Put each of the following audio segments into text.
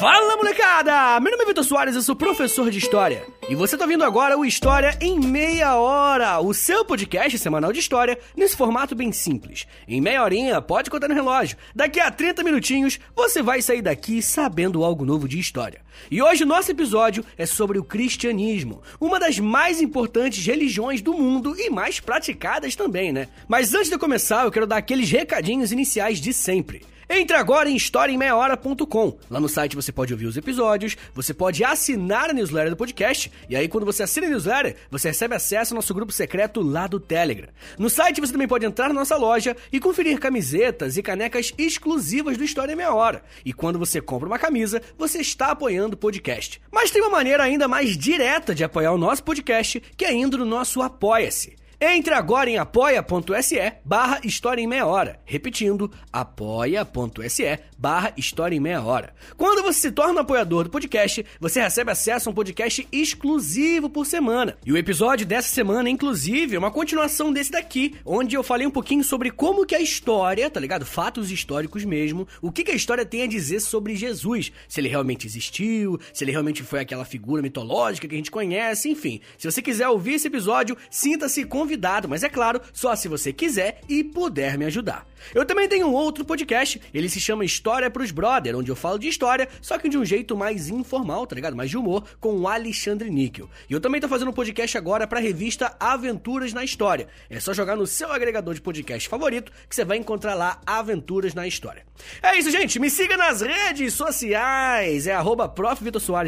Fala molecada! Meu nome é Vitor Soares, eu sou professor de História. E você tá ouvindo agora o História em Meia Hora, o seu podcast semanal de história nesse formato bem simples. Em meia horinha, pode contar no relógio. Daqui a 30 minutinhos, você vai sair daqui sabendo algo novo de história. E hoje o nosso episódio é sobre o cristianismo, uma das mais importantes religiões do mundo e mais praticadas também, né? Mas antes de começar, eu quero dar aqueles recadinhos iniciais de sempre. Entre agora em historiaemmeiahora.com. Lá no site você pode ouvir os episódios, você pode assinar a newsletter do podcast, e aí quando você assina a newsletter, você recebe acesso ao nosso grupo secreto lá do Telegram. No site você também pode entrar na nossa loja e conferir camisetas e canecas exclusivas do História em Meia Hora. E quando você compra uma camisa, você está apoiando o podcast. Mas tem uma maneira ainda mais direta de apoiar o nosso podcast, que é indo no nosso Apoia-se. Entre agora em apoia.se barra História em Meia Hora. Repetindo, apoia.se barra História em Meia Hora. Quando você se torna apoiador do podcast, você recebe acesso a um podcast exclusivo por semana. E o episódio dessa semana, inclusive, é uma continuação desse daqui, onde eu falei um pouquinho sobre como que a história, tá ligado? Fatos históricos mesmo, o que, que a história tem a dizer sobre Jesus. Se ele realmente existiu, se ele realmente foi aquela figura mitológica que a gente conhece, enfim. Se você quiser ouvir esse episódio, sinta-se convidado convidado, mas é claro, só se você quiser e puder me ajudar. Eu também tenho um outro podcast, ele se chama História pros Brother, onde eu falo de história, só que de um jeito mais informal, tá ligado? Mais de humor, com o Alexandre Níquel. E eu também tô fazendo um podcast agora pra revista Aventuras na História. É só jogar no seu agregador de podcast favorito que você vai encontrar lá Aventuras na História. É isso, gente. Me siga nas redes sociais. É arroba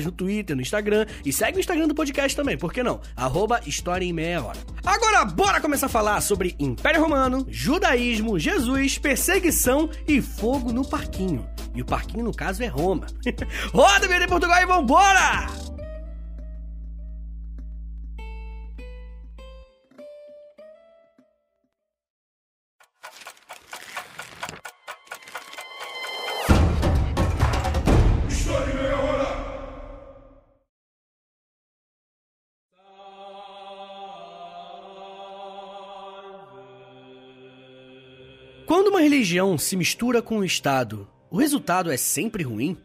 no Twitter, no Instagram. E segue o Instagram do podcast também, por que não? Arroba História em Meia Hora. Agora, bora começar a falar sobre Império Romano, judaísmo, Jesus, perseguição e fogo no parquinho. E o parquinho, no caso, é Roma. Roda, de Portugal e vambora! Religião se mistura com o Estado, o resultado é sempre ruim?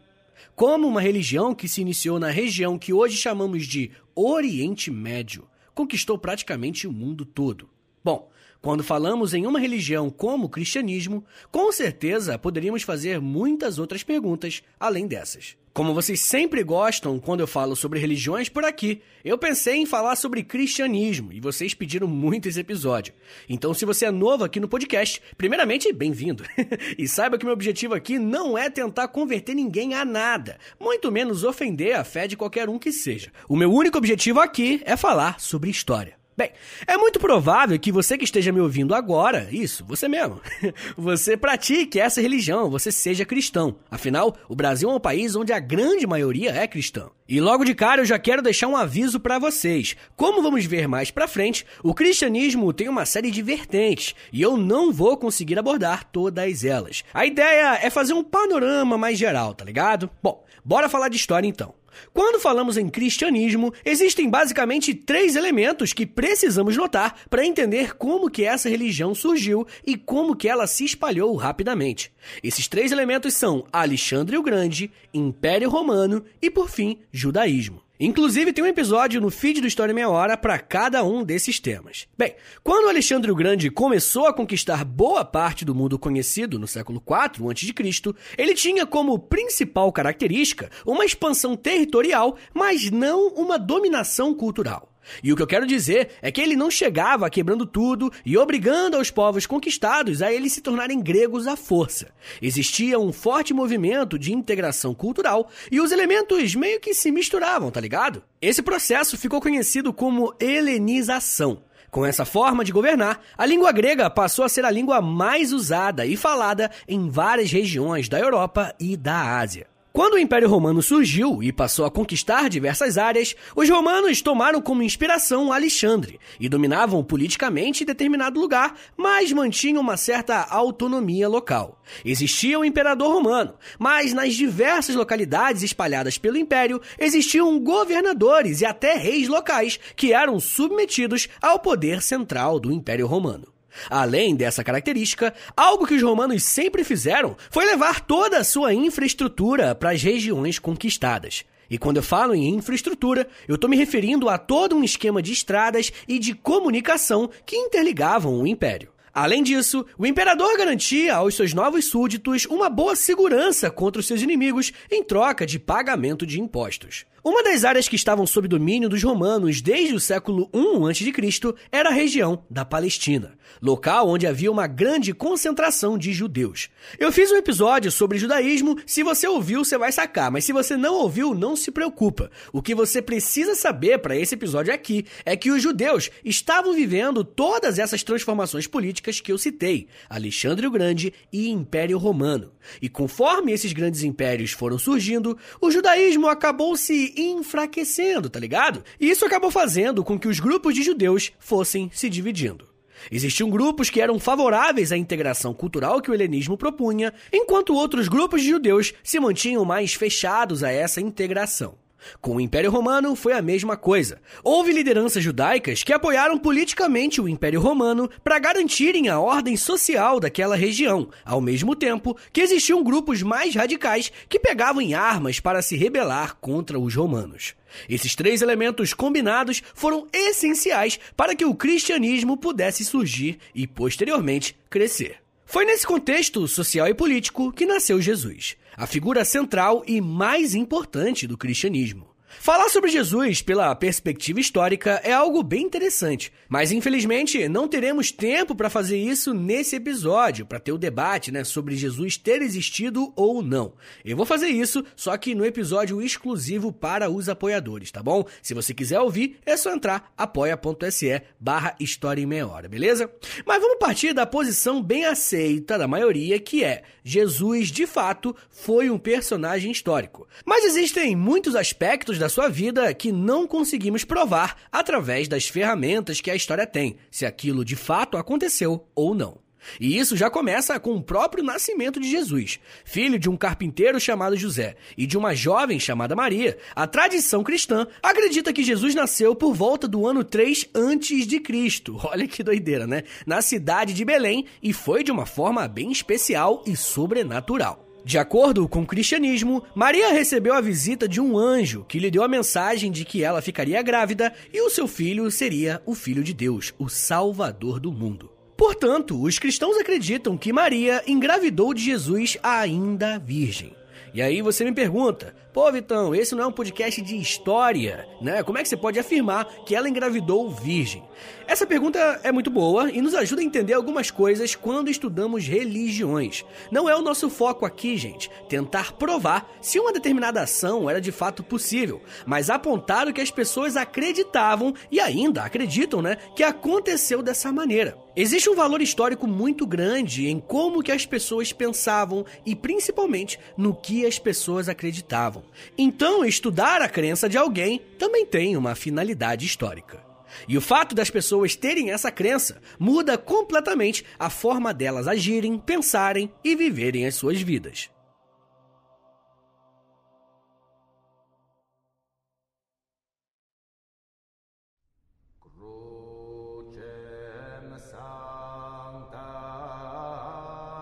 Como uma religião que se iniciou na região que hoje chamamos de Oriente Médio conquistou praticamente o mundo todo? Bom, quando falamos em uma religião como o cristianismo, com certeza poderíamos fazer muitas outras perguntas além dessas. Como vocês sempre gostam quando eu falo sobre religiões por aqui, eu pensei em falar sobre cristianismo e vocês pediram muito esse episódio. Então, se você é novo aqui no podcast, primeiramente, bem-vindo. e saiba que meu objetivo aqui não é tentar converter ninguém a nada, muito menos ofender a fé de qualquer um que seja. O meu único objetivo aqui é falar sobre história. Bem, é muito provável que você que esteja me ouvindo agora, isso, você mesmo, você pratique essa religião, você seja cristão. Afinal, o Brasil é um país onde a grande maioria é cristã. E logo de cara eu já quero deixar um aviso para vocês. Como vamos ver mais pra frente, o cristianismo tem uma série de vertentes e eu não vou conseguir abordar todas elas. A ideia é fazer um panorama mais geral, tá ligado? Bom, bora falar de história então. Quando falamos em cristianismo, existem basicamente três elementos que precisamos notar para entender como que essa religião surgiu e como que ela se espalhou rapidamente. Esses três elementos são Alexandre o Grande, Império Romano e, por fim, judaísmo. Inclusive, tem um episódio no feed do História Meia Hora para cada um desses temas. Bem, quando Alexandre o Grande começou a conquistar boa parte do mundo conhecido no século IV a.C., ele tinha como principal característica uma expansão territorial, mas não uma dominação cultural. E o que eu quero dizer é que ele não chegava quebrando tudo e obrigando aos povos conquistados a eles se tornarem gregos à força. Existia um forte movimento de integração cultural e os elementos meio que se misturavam, tá ligado? Esse processo ficou conhecido como helenização. Com essa forma de governar, a língua grega passou a ser a língua mais usada e falada em várias regiões da Europa e da Ásia. Quando o Império Romano surgiu e passou a conquistar diversas áreas, os romanos tomaram como inspiração Alexandre e dominavam politicamente determinado lugar, mas mantinham uma certa autonomia local. Existia o imperador romano, mas nas diversas localidades espalhadas pelo império existiam governadores e até reis locais que eram submetidos ao poder central do Império Romano. Além dessa característica, algo que os romanos sempre fizeram foi levar toda a sua infraestrutura para as regiões conquistadas. E quando eu falo em infraestrutura, eu estou me referindo a todo um esquema de estradas e de comunicação que interligavam o império. Além disso, o imperador garantia aos seus novos súditos uma boa segurança contra os seus inimigos em troca de pagamento de impostos. Uma das áreas que estavam sob domínio dos romanos desde o século I a.C. era a região da Palestina, local onde havia uma grande concentração de judeus. Eu fiz um episódio sobre judaísmo, se você ouviu, você vai sacar, mas se você não ouviu, não se preocupa. O que você precisa saber para esse episódio aqui é que os judeus estavam vivendo todas essas transformações políticas que eu citei, Alexandre o Grande e Império Romano. E conforme esses grandes impérios foram surgindo, o judaísmo acabou se enfraquecendo, tá ligado? E isso acabou fazendo com que os grupos de judeus fossem se dividindo. Existiam grupos que eram favoráveis à integração cultural que o helenismo propunha, enquanto outros grupos de judeus se mantinham mais fechados a essa integração. Com o Império Romano foi a mesma coisa. Houve lideranças judaicas que apoiaram politicamente o Império Romano para garantirem a ordem social daquela região, ao mesmo tempo que existiam grupos mais radicais que pegavam em armas para se rebelar contra os romanos. Esses três elementos combinados foram essenciais para que o cristianismo pudesse surgir e, posteriormente, crescer. Foi nesse contexto social e político que nasceu Jesus, a figura central e mais importante do cristianismo. Falar sobre Jesus pela perspectiva histórica é algo bem interessante, mas infelizmente não teremos tempo para fazer isso nesse episódio, para ter o debate né, sobre Jesus ter existido ou não. Eu vou fazer isso, só que no episódio exclusivo para os apoiadores, tá bom? Se você quiser ouvir, é só entrar apoia.se barra História em Meia Hora, beleza? Mas vamos partir da posição bem aceita da maioria, que é Jesus, de fato, foi um personagem histórico. Mas existem muitos aspectos da sua vida que não conseguimos provar através das ferramentas que a história tem, se aquilo de fato aconteceu ou não. E isso já começa com o próprio nascimento de Jesus. Filho de um carpinteiro chamado José e de uma jovem chamada Maria, a tradição cristã acredita que Jesus nasceu por volta do ano 3 antes de Cristo. Olha que doideira, né? Na cidade de Belém e foi de uma forma bem especial e sobrenatural. De acordo com o cristianismo, Maria recebeu a visita de um anjo que lhe deu a mensagem de que ela ficaria grávida e o seu filho seria o Filho de Deus, o Salvador do mundo. Portanto, os cristãos acreditam que Maria engravidou de Jesus ainda virgem. E aí você me pergunta, pô Vitão, esse não é um podcast de história, né? Como é que você pode afirmar que ela engravidou virgem? Essa pergunta é muito boa e nos ajuda a entender algumas coisas quando estudamos religiões. Não é o nosso foco aqui, gente, tentar provar se uma determinada ação era de fato possível, mas apontar o que as pessoas acreditavam e ainda acreditam, né, que aconteceu dessa maneira. Existe um valor histórico muito grande em como que as pessoas pensavam e principalmente no que as pessoas acreditavam. Então, estudar a crença de alguém também tem uma finalidade histórica. E o fato das pessoas terem essa crença muda completamente a forma delas agirem, pensarem e viverem as suas vidas.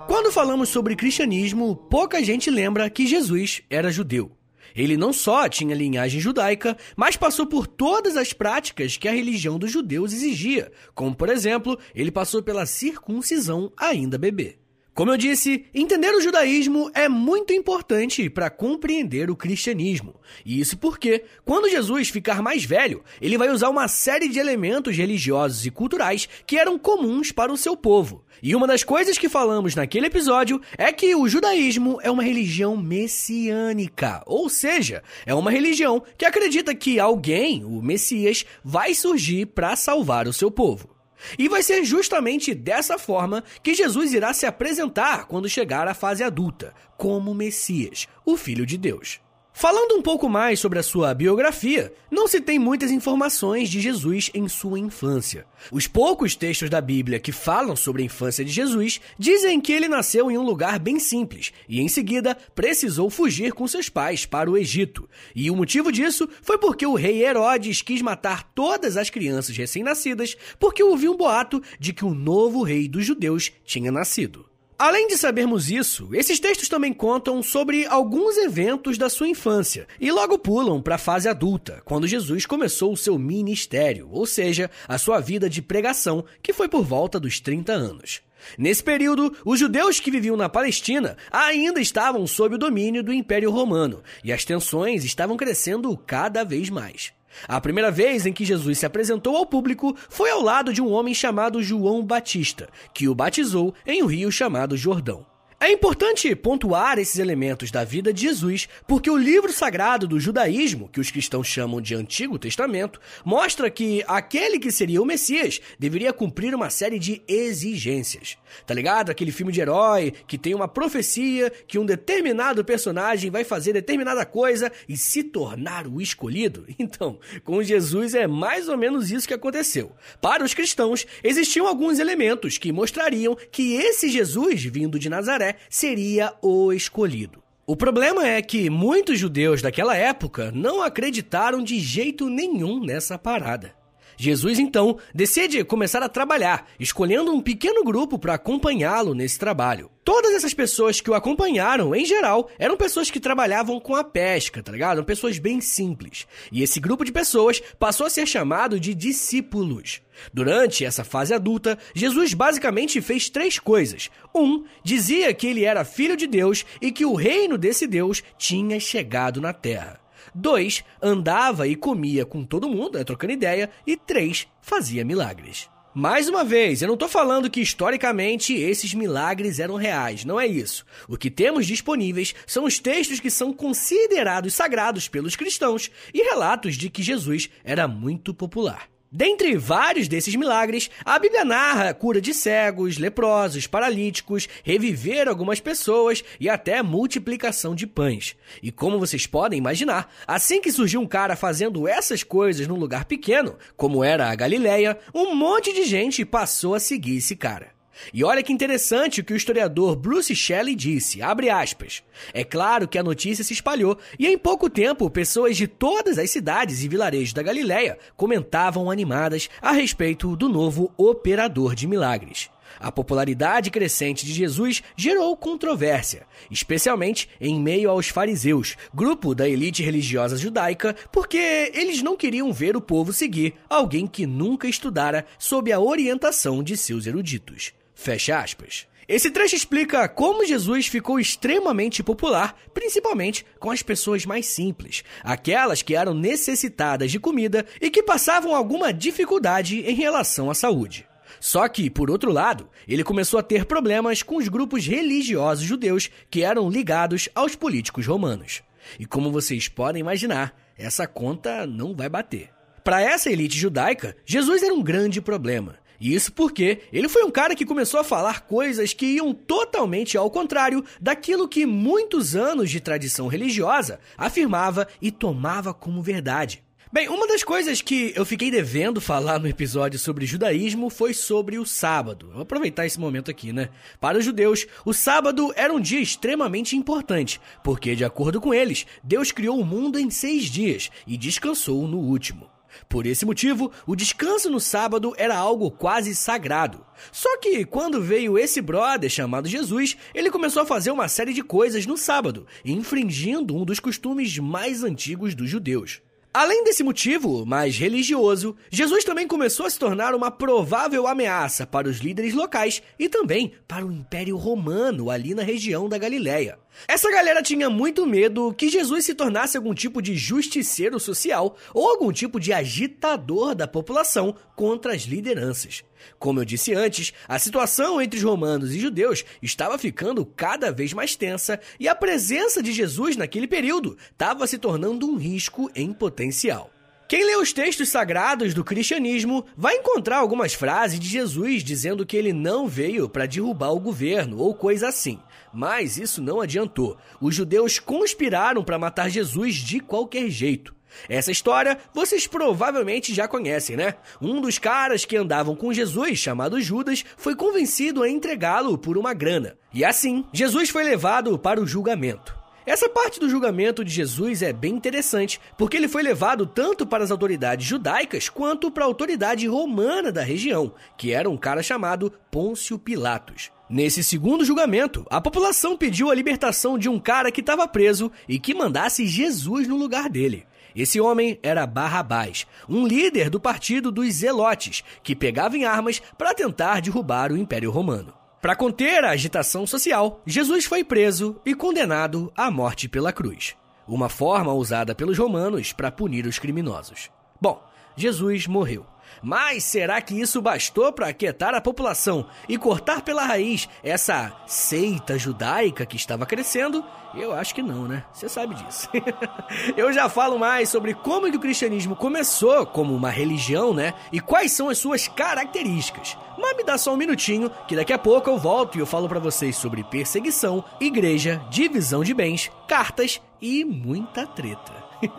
Quando falamos sobre cristianismo, pouca gente lembra que Jesus era judeu. Ele não só tinha linhagem judaica, mas passou por todas as práticas que a religião dos judeus exigia, como por exemplo, ele passou pela circuncisão ainda bebê. Como eu disse, entender o judaísmo é muito importante para compreender o cristianismo. E isso porque, quando Jesus ficar mais velho, ele vai usar uma série de elementos religiosos e culturais que eram comuns para o seu povo. E uma das coisas que falamos naquele episódio é que o judaísmo é uma religião messiânica, ou seja, é uma religião que acredita que alguém, o Messias, vai surgir para salvar o seu povo. E vai ser justamente dessa forma que Jesus irá se apresentar quando chegar à fase adulta, como Messias, o Filho de Deus. Falando um pouco mais sobre a sua biografia, não se tem muitas informações de Jesus em sua infância. Os poucos textos da Bíblia que falam sobre a infância de Jesus dizem que ele nasceu em um lugar bem simples e, em seguida, precisou fugir com seus pais para o Egito. E o motivo disso foi porque o rei Herodes quis matar todas as crianças recém-nascidas porque ouviu um boato de que o novo rei dos judeus tinha nascido. Além de sabermos isso, esses textos também contam sobre alguns eventos da sua infância e logo pulam para a fase adulta, quando Jesus começou o seu ministério, ou seja, a sua vida de pregação, que foi por volta dos 30 anos. Nesse período, os judeus que viviam na Palestina ainda estavam sob o domínio do Império Romano e as tensões estavam crescendo cada vez mais. A primeira vez em que Jesus se apresentou ao público foi ao lado de um homem chamado João Batista, que o batizou em um rio chamado Jordão. É importante pontuar esses elementos da vida de Jesus, porque o livro sagrado do judaísmo, que os cristãos chamam de Antigo Testamento, mostra que aquele que seria o Messias deveria cumprir uma série de exigências. Tá ligado? Aquele filme de herói que tem uma profecia que um determinado personagem vai fazer determinada coisa e se tornar o escolhido. Então, com Jesus é mais ou menos isso que aconteceu. Para os cristãos, existiam alguns elementos que mostrariam que esse Jesus vindo de Nazaré seria o escolhido. O problema é que muitos judeus daquela época não acreditaram de jeito nenhum nessa parada. Jesus então decide começar a trabalhar, escolhendo um pequeno grupo para acompanhá-lo nesse trabalho. Todas essas pessoas que o acompanharam, em geral, eram pessoas que trabalhavam com a pesca, tá ligado? Eram pessoas bem simples. E esse grupo de pessoas passou a ser chamado de discípulos. Durante essa fase adulta, Jesus basicamente fez três coisas. Um, dizia que ele era filho de Deus e que o reino desse Deus tinha chegado na terra. 2. Andava e comia com todo mundo, né, trocando ideia. E 3. Fazia milagres. Mais uma vez, eu não estou falando que historicamente esses milagres eram reais, não é isso. O que temos disponíveis são os textos que são considerados sagrados pelos cristãos e relatos de que Jesus era muito popular. Dentre vários desses milagres, a Bíblia narra a cura de cegos, leprosos, paralíticos, reviver algumas pessoas e até multiplicação de pães. E como vocês podem imaginar, assim que surgiu um cara fazendo essas coisas num lugar pequeno, como era a Galileia, um monte de gente passou a seguir esse cara. E olha que interessante o que o historiador Bruce Shelley disse, abre aspas. É claro que a notícia se espalhou e em pouco tempo pessoas de todas as cidades e vilarejos da Galileia comentavam animadas a respeito do novo operador de milagres. A popularidade crescente de Jesus gerou controvérsia, especialmente em meio aos fariseus, grupo da elite religiosa judaica, porque eles não queriam ver o povo seguir alguém que nunca estudara sob a orientação de seus eruditos. Fecha aspas. Esse trecho explica como Jesus ficou extremamente popular, principalmente com as pessoas mais simples, aquelas que eram necessitadas de comida e que passavam alguma dificuldade em relação à saúde. Só que, por outro lado, ele começou a ter problemas com os grupos religiosos judeus que eram ligados aos políticos romanos. E como vocês podem imaginar, essa conta não vai bater. Para essa elite judaica, Jesus era um grande problema isso porque ele foi um cara que começou a falar coisas que iam totalmente ao contrário daquilo que muitos anos de tradição religiosa afirmava e tomava como verdade. Bem, uma das coisas que eu fiquei devendo falar no episódio sobre judaísmo foi sobre o sábado. Vou aproveitar esse momento aqui, né? Para os judeus, o sábado era um dia extremamente importante, porque, de acordo com eles, Deus criou o mundo em seis dias e descansou no último. Por esse motivo, o descanso no sábado era algo quase sagrado. Só que quando veio esse brother chamado Jesus, ele começou a fazer uma série de coisas no sábado, infringindo um dos costumes mais antigos dos judeus. Além desse motivo mais religioso, Jesus também começou a se tornar uma provável ameaça para os líderes locais e também para o Império Romano ali na região da Galileia. Essa galera tinha muito medo que Jesus se tornasse algum tipo de justiceiro social ou algum tipo de agitador da população contra as lideranças. Como eu disse antes, a situação entre os romanos e judeus estava ficando cada vez mais tensa e a presença de Jesus naquele período estava se tornando um risco em potencial. Quem lê os textos sagrados do cristianismo vai encontrar algumas frases de Jesus dizendo que ele não veio para derrubar o governo ou coisa assim. Mas isso não adiantou. Os judeus conspiraram para matar Jesus de qualquer jeito. Essa história vocês provavelmente já conhecem, né? Um dos caras que andavam com Jesus, chamado Judas, foi convencido a entregá-lo por uma grana. E assim, Jesus foi levado para o julgamento. Essa parte do julgamento de Jesus é bem interessante, porque ele foi levado tanto para as autoridades judaicas quanto para a autoridade romana da região, que era um cara chamado Pôncio Pilatos. Nesse segundo julgamento, a população pediu a libertação de um cara que estava preso e que mandasse Jesus no lugar dele. Esse homem era Barrabás, um líder do partido dos Zelotes, que pegava em armas para tentar derrubar o Império Romano. Para conter a agitação social, Jesus foi preso e condenado à morte pela cruz, uma forma usada pelos romanos para punir os criminosos. Bom, Jesus morreu. Mas será que isso bastou para aquietar a população e cortar pela raiz essa seita judaica que estava crescendo? Eu acho que não, né? Você sabe disso. eu já falo mais sobre como o cristianismo começou como uma religião, né? E quais são as suas características. Mas me dá só um minutinho, que daqui a pouco eu volto e eu falo para vocês sobre perseguição, igreja, divisão de bens, cartas e muita treta.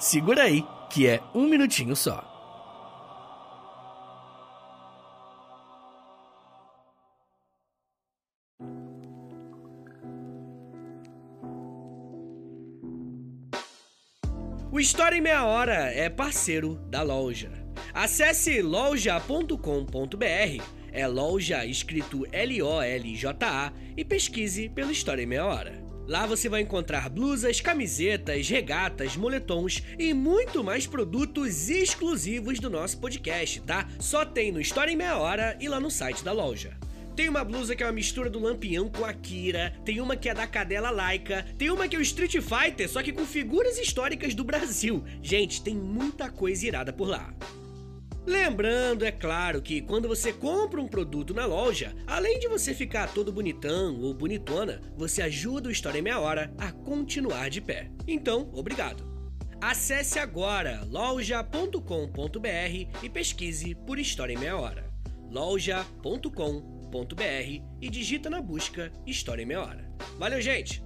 Segura aí, que é um minutinho só. O História em Meia Hora é parceiro da loja. Acesse loja.com.br, é loja escrito L-O-L-J-A, e pesquise pelo História em Meia Hora. Lá você vai encontrar blusas, camisetas, regatas, moletons e muito mais produtos exclusivos do nosso podcast, tá? Só tem no História em Meia Hora e lá no site da loja. Tem uma blusa que é uma mistura do Lampião com a Kira, tem uma que é da Cadela Laika, tem uma que é o Street Fighter, só que com figuras históricas do Brasil. Gente, tem muita coisa irada por lá. Lembrando, é claro, que quando você compra um produto na loja, além de você ficar todo bonitão ou bonitona, você ajuda o História em Meia Hora a continuar de pé. Então, obrigado. Acesse agora loja.com.br e pesquise por História em Meia Hora. loja.com.br e digita na busca História em Meia Hora. Valeu, gente!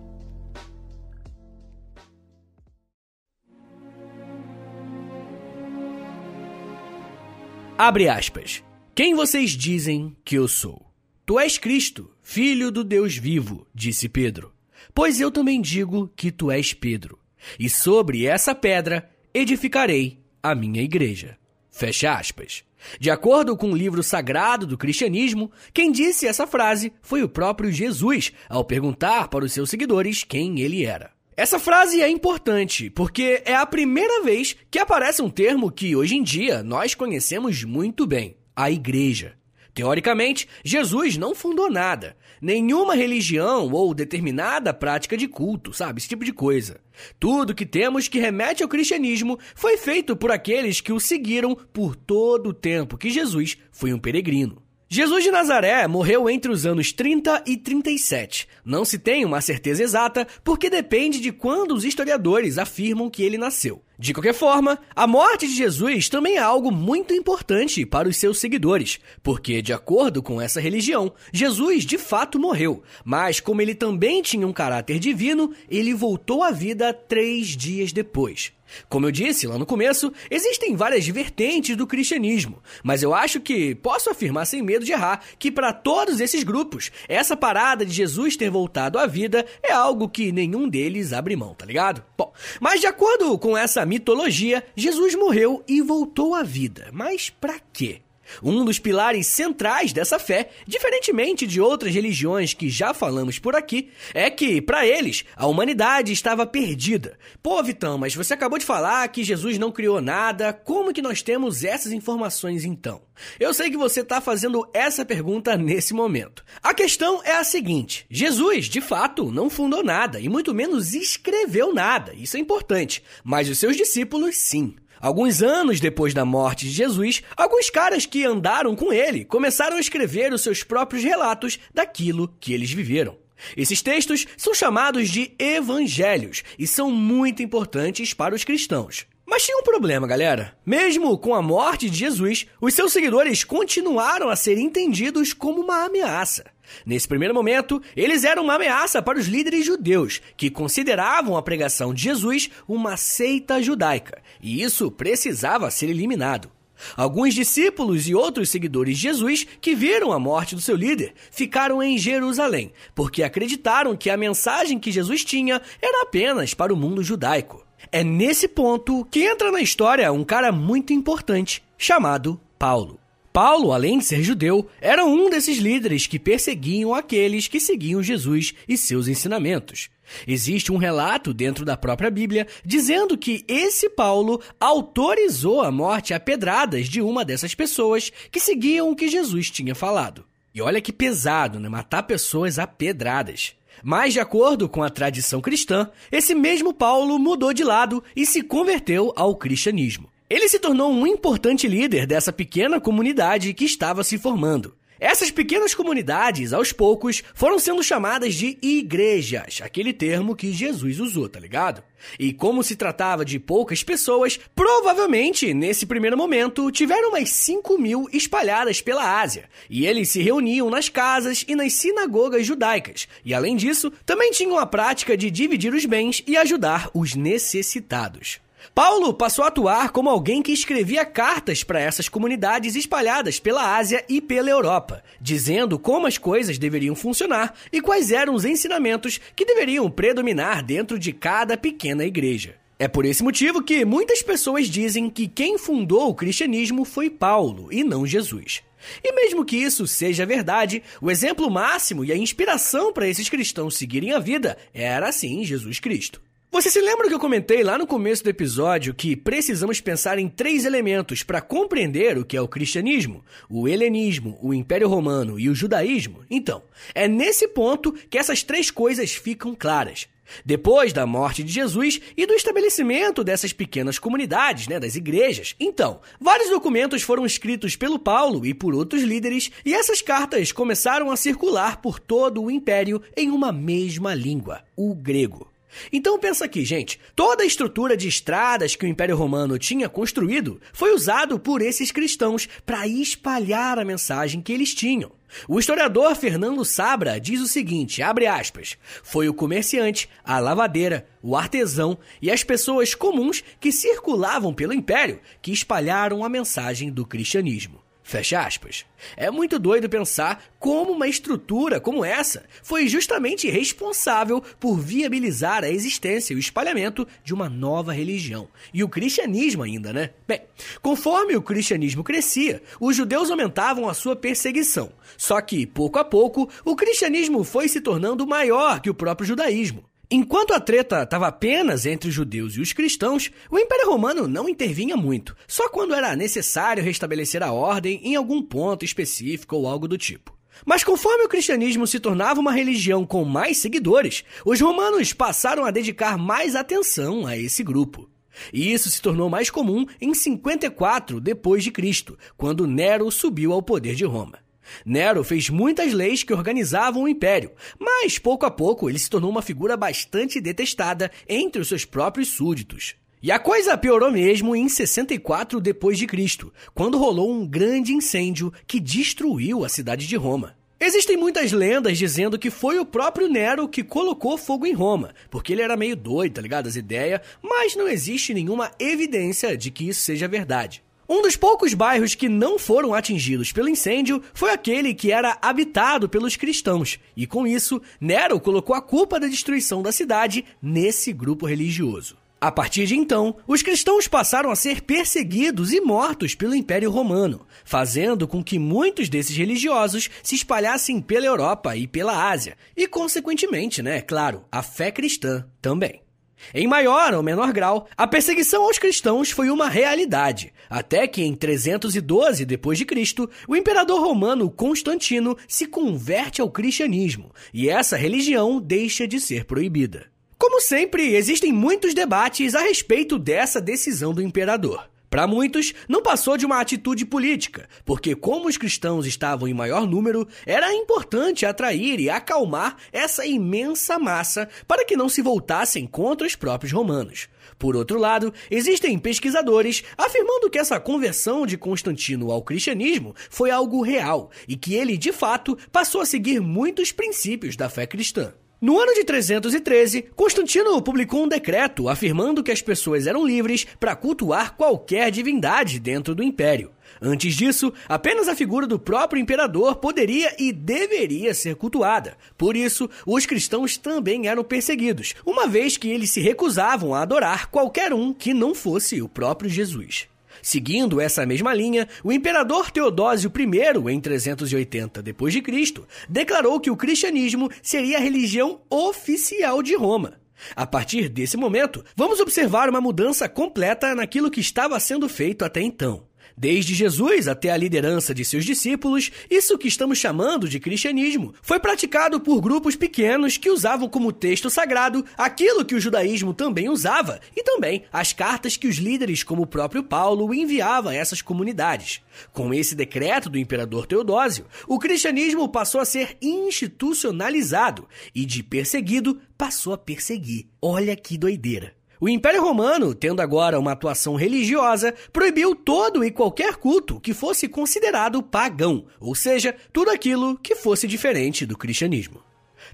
Abre aspas. Quem vocês dizem que eu sou? Tu és Cristo, filho do Deus vivo, disse Pedro. Pois eu também digo que tu és Pedro, e sobre essa pedra edificarei a minha igreja. Fecha aspas. De acordo com o livro sagrado do cristianismo, quem disse essa frase foi o próprio Jesus, ao perguntar para os seus seguidores quem ele era. Essa frase é importante porque é a primeira vez que aparece um termo que hoje em dia nós conhecemos muito bem: a igreja. Teoricamente, Jesus não fundou nada, nenhuma religião ou determinada prática de culto, sabe? Esse tipo de coisa. Tudo que temos que remete ao cristianismo foi feito por aqueles que o seguiram por todo o tempo que Jesus foi um peregrino. Jesus de Nazaré morreu entre os anos 30 e 37. Não se tem uma certeza exata, porque depende de quando os historiadores afirmam que ele nasceu. De qualquer forma, a morte de Jesus também é algo muito importante para os seus seguidores, porque, de acordo com essa religião, Jesus de fato morreu, mas como ele também tinha um caráter divino, ele voltou à vida três dias depois. Como eu disse lá no começo, existem várias vertentes do cristianismo, mas eu acho que posso afirmar sem medo de errar que para todos esses grupos, essa parada de Jesus ter voltado à vida é algo que nenhum deles abre mão, tá ligado? Bom, mas de acordo com essa mitologia, Jesus morreu e voltou à vida. Mas para quê? Um dos pilares centrais dessa fé, diferentemente de outras religiões que já falamos por aqui, é que, para eles, a humanidade estava perdida. Pô, Vitão, mas você acabou de falar que Jesus não criou nada, como que nós temos essas informações então? Eu sei que você está fazendo essa pergunta nesse momento. A questão é a seguinte: Jesus, de fato, não fundou nada e muito menos escreveu nada, isso é importante, mas os seus discípulos sim. Alguns anos depois da morte de Jesus, alguns caras que andaram com ele começaram a escrever os seus próprios relatos daquilo que eles viveram. Esses textos são chamados de evangelhos e são muito importantes para os cristãos. Mas tinha um problema, galera. Mesmo com a morte de Jesus, os seus seguidores continuaram a ser entendidos como uma ameaça. Nesse primeiro momento, eles eram uma ameaça para os líderes judeus, que consideravam a pregação de Jesus uma seita judaica, e isso precisava ser eliminado. Alguns discípulos e outros seguidores de Jesus que viram a morte do seu líder ficaram em Jerusalém, porque acreditaram que a mensagem que Jesus tinha era apenas para o mundo judaico. É nesse ponto que entra na história um cara muito importante, chamado Paulo. Paulo, além de ser judeu, era um desses líderes que perseguiam aqueles que seguiam Jesus e seus ensinamentos. Existe um relato dentro da própria Bíblia dizendo que esse Paulo autorizou a morte a pedradas de uma dessas pessoas que seguiam o que Jesus tinha falado. E olha que pesado, né? Matar pessoas a pedradas. Mas, de acordo com a tradição cristã, esse mesmo Paulo mudou de lado e se converteu ao cristianismo. Ele se tornou um importante líder dessa pequena comunidade que estava se formando. Essas pequenas comunidades, aos poucos, foram sendo chamadas de igrejas, aquele termo que Jesus usou, tá ligado? E como se tratava de poucas pessoas, provavelmente, nesse primeiro momento, tiveram umas 5 mil espalhadas pela Ásia. E eles se reuniam nas casas e nas sinagogas judaicas. E além disso, também tinham a prática de dividir os bens e ajudar os necessitados. Paulo passou a atuar como alguém que escrevia cartas para essas comunidades espalhadas pela Ásia e pela Europa, dizendo como as coisas deveriam funcionar e quais eram os ensinamentos que deveriam predominar dentro de cada pequena igreja. É por esse motivo que muitas pessoas dizem que quem fundou o cristianismo foi Paulo e não Jesus. E mesmo que isso seja verdade, o exemplo máximo e a inspiração para esses cristãos seguirem a vida era, sim, Jesus Cristo. Você se lembra que eu comentei lá no começo do episódio que precisamos pensar em três elementos para compreender o que é o cristianismo, o helenismo, o Império Romano e o judaísmo? Então, é nesse ponto que essas três coisas ficam claras. Depois da morte de Jesus e do estabelecimento dessas pequenas comunidades, né, das igrejas. Então, vários documentos foram escritos pelo Paulo e por outros líderes, e essas cartas começaram a circular por todo o império em uma mesma língua, o grego. Então pensa aqui, gente. Toda a estrutura de estradas que o Império Romano tinha construído foi usado por esses cristãos para espalhar a mensagem que eles tinham. O historiador Fernando Sabra diz o seguinte, abre aspas, foi o comerciante, a lavadeira, o artesão e as pessoas comuns que circulavam pelo império que espalharam a mensagem do cristianismo. Fecha aspas. É muito doido pensar como uma estrutura como essa foi justamente responsável por viabilizar a existência e o espalhamento de uma nova religião. E o cristianismo ainda, né? Bem, conforme o cristianismo crescia, os judeus aumentavam a sua perseguição. Só que, pouco a pouco, o cristianismo foi se tornando maior que o próprio judaísmo. Enquanto a treta estava apenas entre os judeus e os cristãos, o Império Romano não intervinha muito, só quando era necessário restabelecer a ordem em algum ponto específico ou algo do tipo. Mas conforme o cristianismo se tornava uma religião com mais seguidores, os romanos passaram a dedicar mais atenção a esse grupo. E isso se tornou mais comum em 54 depois de Cristo, quando Nero subiu ao poder de Roma. Nero fez muitas leis que organizavam o império, mas pouco a pouco ele se tornou uma figura bastante detestada entre os seus próprios súditos. E a coisa piorou mesmo em 64 depois de Cristo, quando rolou um grande incêndio que destruiu a cidade de Roma. Existem muitas lendas dizendo que foi o próprio Nero que colocou fogo em Roma, porque ele era meio doido, tá ligado? As ideias, mas não existe nenhuma evidência de que isso seja verdade. Um dos poucos bairros que não foram atingidos pelo incêndio foi aquele que era habitado pelos cristãos, e com isso, Nero colocou a culpa da destruição da cidade nesse grupo religioso. A partir de então, os cristãos passaram a ser perseguidos e mortos pelo Império Romano, fazendo com que muitos desses religiosos se espalhassem pela Europa e pela Ásia, e consequentemente, né, claro, a fé cristã também. Em maior ou menor grau, a perseguição aos cristãos foi uma realidade, até que em 312 d.C., o imperador romano Constantino se converte ao cristianismo, e essa religião deixa de ser proibida. Como sempre, existem muitos debates a respeito dessa decisão do imperador. Para muitos, não passou de uma atitude política, porque, como os cristãos estavam em maior número, era importante atrair e acalmar essa imensa massa para que não se voltassem contra os próprios romanos. Por outro lado, existem pesquisadores afirmando que essa conversão de Constantino ao cristianismo foi algo real e que ele, de fato, passou a seguir muitos princípios da fé cristã. No ano de 313, Constantino publicou um decreto afirmando que as pessoas eram livres para cultuar qualquer divindade dentro do império. Antes disso, apenas a figura do próprio imperador poderia e deveria ser cultuada. Por isso, os cristãos também eram perseguidos, uma vez que eles se recusavam a adorar qualquer um que não fosse o próprio Jesus. Seguindo essa mesma linha, o imperador Teodósio I, em 380 d.C., declarou que o cristianismo seria a religião oficial de Roma. A partir desse momento, vamos observar uma mudança completa naquilo que estava sendo feito até então. Desde Jesus até a liderança de seus discípulos, isso que estamos chamando de cristianismo foi praticado por grupos pequenos que usavam como texto sagrado aquilo que o judaísmo também usava e também as cartas que os líderes, como o próprio Paulo, enviavam a essas comunidades. Com esse decreto do imperador Teodósio, o cristianismo passou a ser institucionalizado e de perseguido passou a perseguir. Olha que doideira! O Império Romano, tendo agora uma atuação religiosa, proibiu todo e qualquer culto que fosse considerado pagão, ou seja, tudo aquilo que fosse diferente do cristianismo.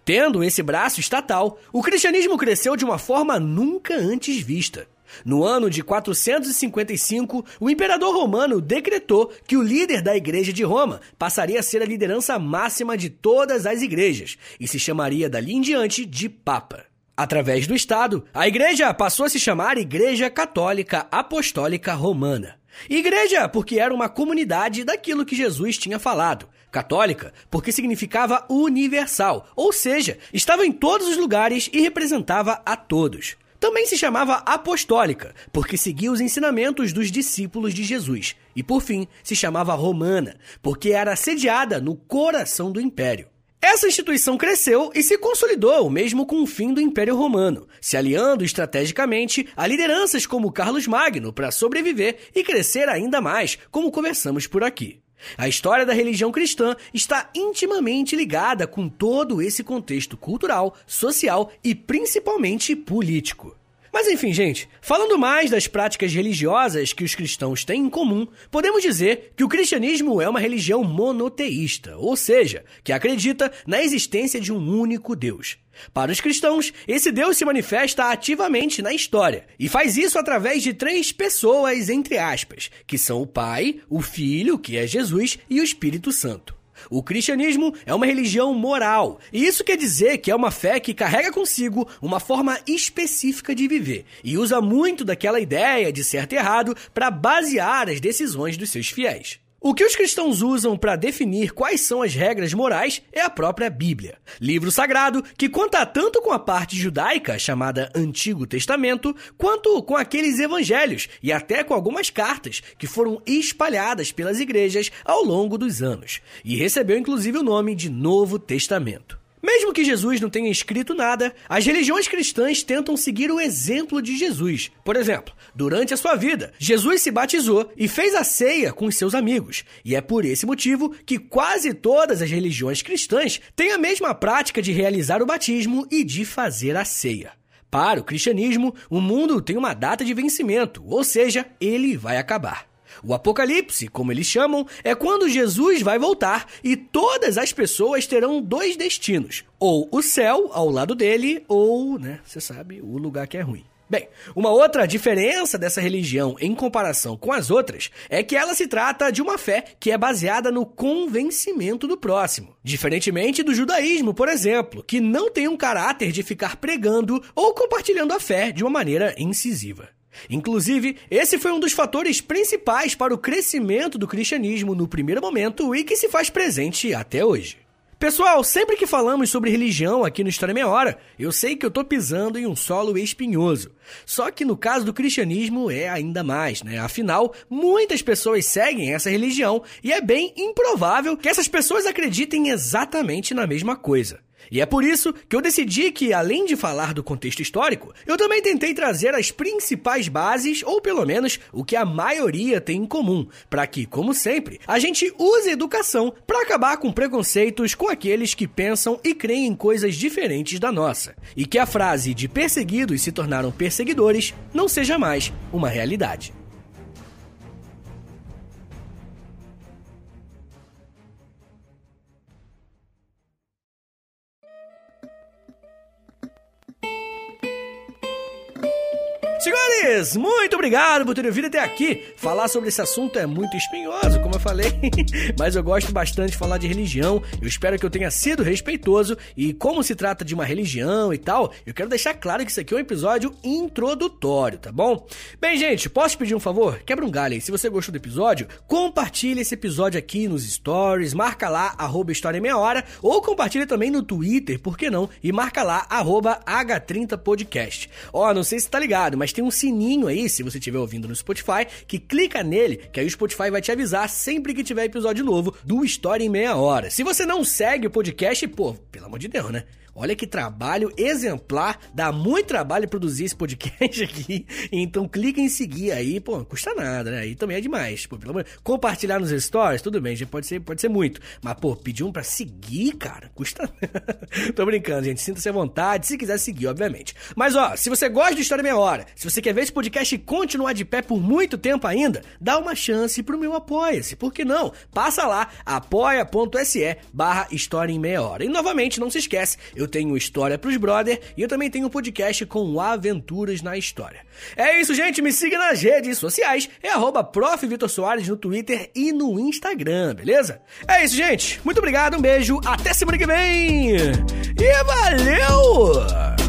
Tendo esse braço estatal, o cristianismo cresceu de uma forma nunca antes vista. No ano de 455, o imperador romano decretou que o líder da Igreja de Roma passaria a ser a liderança máxima de todas as igrejas e se chamaria dali em diante de Papa. Através do Estado, a igreja passou a se chamar Igreja Católica Apostólica Romana. Igreja porque era uma comunidade daquilo que Jesus tinha falado. Católica porque significava universal, ou seja, estava em todos os lugares e representava a todos. Também se chamava apostólica, porque seguia os ensinamentos dos discípulos de Jesus. E por fim, se chamava romana, porque era sediada no coração do império. Essa instituição cresceu e se consolidou, mesmo com o fim do Império Romano, se aliando estrategicamente a lideranças como Carlos Magno para sobreviver e crescer ainda mais, como conversamos por aqui. A história da religião cristã está intimamente ligada com todo esse contexto cultural, social e principalmente político. Mas enfim, gente, falando mais das práticas religiosas que os cristãos têm em comum, podemos dizer que o cristianismo é uma religião monoteísta, ou seja, que acredita na existência de um único Deus. Para os cristãos, esse Deus se manifesta ativamente na história e faz isso através de três pessoas, entre aspas, que são o Pai, o Filho, que é Jesus, e o Espírito Santo. O cristianismo é uma religião moral, e isso quer dizer que é uma fé que carrega consigo uma forma específica de viver e usa muito daquela ideia de certo e errado para basear as decisões dos seus fiéis. O que os cristãos usam para definir quais são as regras morais é a própria Bíblia, livro sagrado que conta tanto com a parte judaica, chamada Antigo Testamento, quanto com aqueles evangelhos e até com algumas cartas que foram espalhadas pelas igrejas ao longo dos anos, e recebeu inclusive o nome de Novo Testamento. Mesmo que Jesus não tenha escrito nada, as religiões cristãs tentam seguir o exemplo de Jesus. Por exemplo, durante a sua vida, Jesus se batizou e fez a ceia com os seus amigos. E é por esse motivo que quase todas as religiões cristãs têm a mesma prática de realizar o batismo e de fazer a ceia. Para o cristianismo, o mundo tem uma data de vencimento, ou seja, ele vai acabar. O Apocalipse, como eles chamam, é quando Jesus vai voltar e todas as pessoas terão dois destinos: ou o céu ao lado dele, ou, né, você sabe, o lugar que é ruim. Bem, uma outra diferença dessa religião em comparação com as outras é que ela se trata de uma fé que é baseada no convencimento do próximo. Diferentemente do judaísmo, por exemplo, que não tem um caráter de ficar pregando ou compartilhando a fé de uma maneira incisiva. Inclusive, esse foi um dos fatores principais para o crescimento do cristianismo no primeiro momento e que se faz presente até hoje. Pessoal, sempre que falamos sobre religião aqui no História Meia Hora, eu sei que eu tô pisando em um solo espinhoso. Só que no caso do cristianismo é ainda mais, né? Afinal, muitas pessoas seguem essa religião e é bem improvável que essas pessoas acreditem exatamente na mesma coisa. E é por isso que eu decidi que, além de falar do contexto histórico, eu também tentei trazer as principais bases, ou pelo menos o que a maioria tem em comum, para que, como sempre, a gente use a educação para acabar com preconceitos com aqueles que pensam e creem em coisas diferentes da nossa, e que a frase de perseguidos se tornaram perseguidores não seja mais uma realidade. Muito obrigado por terem vindo até aqui. Falar sobre esse assunto é muito espinhoso, como eu falei, mas eu gosto bastante de falar de religião. Eu espero que eu tenha sido respeitoso e como se trata de uma religião e tal, eu quero deixar claro que isso aqui é um episódio introdutório, tá bom? Bem, gente, posso pedir um favor? Quebra um galho aí. Se você gostou do episódio, compartilhe esse episódio aqui nos stories, marca lá, arroba História Meia Hora, ou compartilhe também no Twitter, por que não? E marca lá, arroba H30podcast. Ó, não sei se tá ligado, mas tem um sininho aí, se você estiver ouvindo no Spotify, que clica nele, que aí o Spotify vai te avisar sempre que tiver episódio novo do História em Meia Hora. Se você não segue o podcast, pô, pelo amor de Deus, né? Olha que trabalho exemplar, dá muito trabalho produzir esse podcast aqui. Então clica em seguir aí, pô, não custa nada, né? Aí também é demais. Pô, pelo amor... Compartilhar nos stories, tudo bem, já pode ser, pode ser muito. Mas, pô, pedir um pra seguir, cara, custa Tô brincando, gente. Sinta-se à vontade, se quiser seguir, obviamente. Mas, ó, se você gosta de História Meia Hora, se você quer ver esse podcast continuar de pé por muito tempo ainda, dá uma chance pro meu Apoia-se. Por que não? Passa lá, apoia.se barra História em Meia Hora. E, novamente, não se esquece, eu tenho História pros Brother e eu também tenho um podcast com Aventuras na História. É isso, gente. Me siga nas redes sociais. É arroba no Twitter e no Instagram, beleza? É isso, gente. Muito obrigado, um beijo, até semana que vem! E valeu!